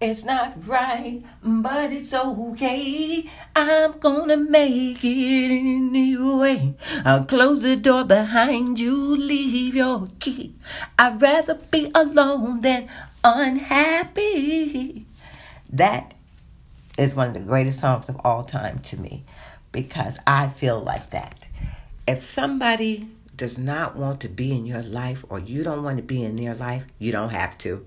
It's not right, but it's okay. I'm gonna make it anyway. I'll close the door behind you, leave your key. I'd rather be alone than unhappy. That is one of the greatest songs of all time to me because I feel like that. If somebody does not want to be in your life or you don't want to be in their life, you don't have to.